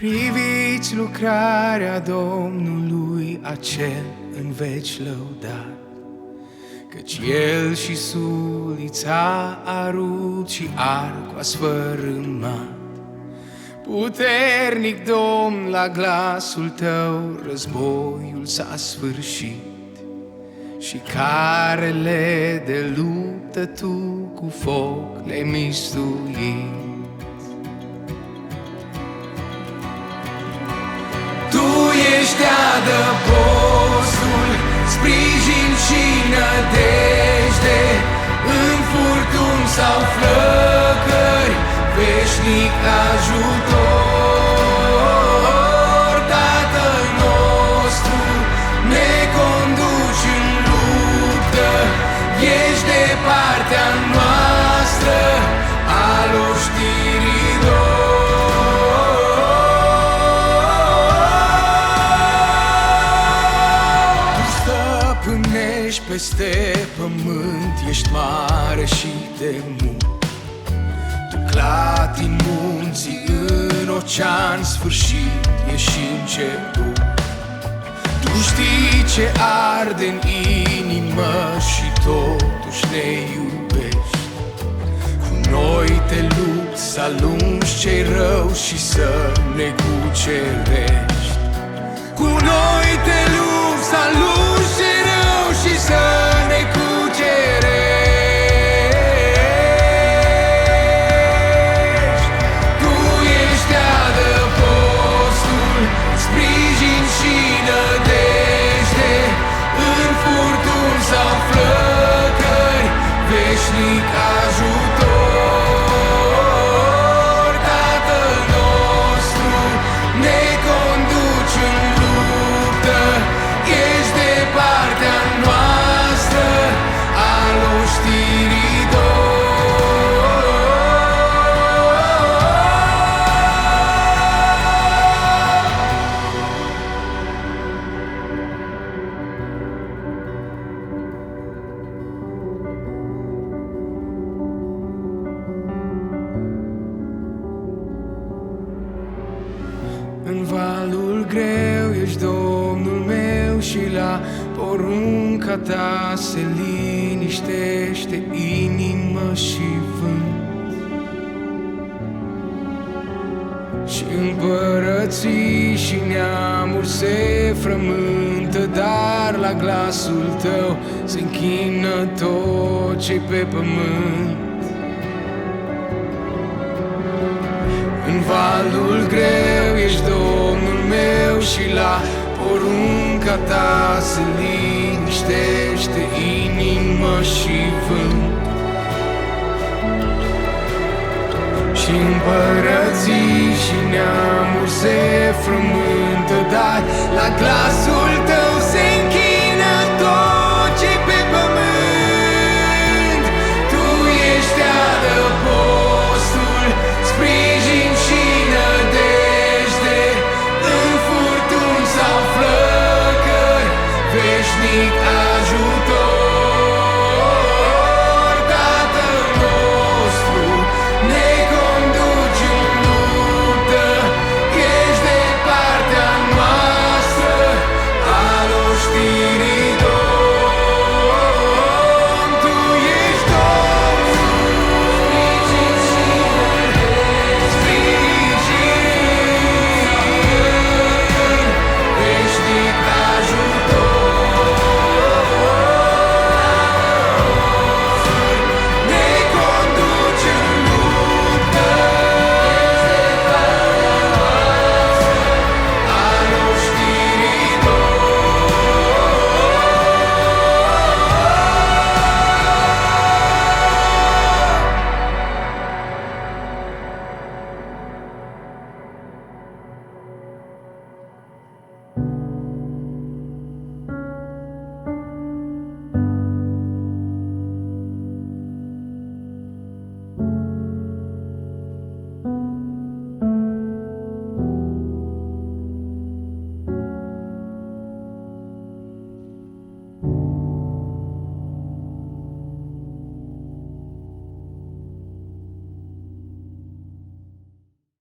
Priviți lucrarea Domnului acel în veci lăudat Căci el și sulița arut și arcu a sfărâmat. Puternic domn la glasul tău războiul s-a sfârșit Și carele de luptă tu cu foc le-ai mistuit adăpostul, sprijin și nădejde În furtun sau flăcări, veșnic ajutor stăpânești peste pământ, ești mare și de mult. Tu clatin munții în ocean sfârșit, ești început. Tu știi ce arde în inimă și totuși ne iubești. Cu noi te lupți să alungi ce rău și să ne cucerești. Cu noi te lupți veșnic ajutor În valul greu ești Domnul meu și la porunca ta se liniștește inimă și vânt. Și împărății și neamuri se frământă, dar la glasul tău se închină tot ce pe pământ. În valul și la porunca ta se liniștește inima și vânt. Și împărății și neamuri se frământ seek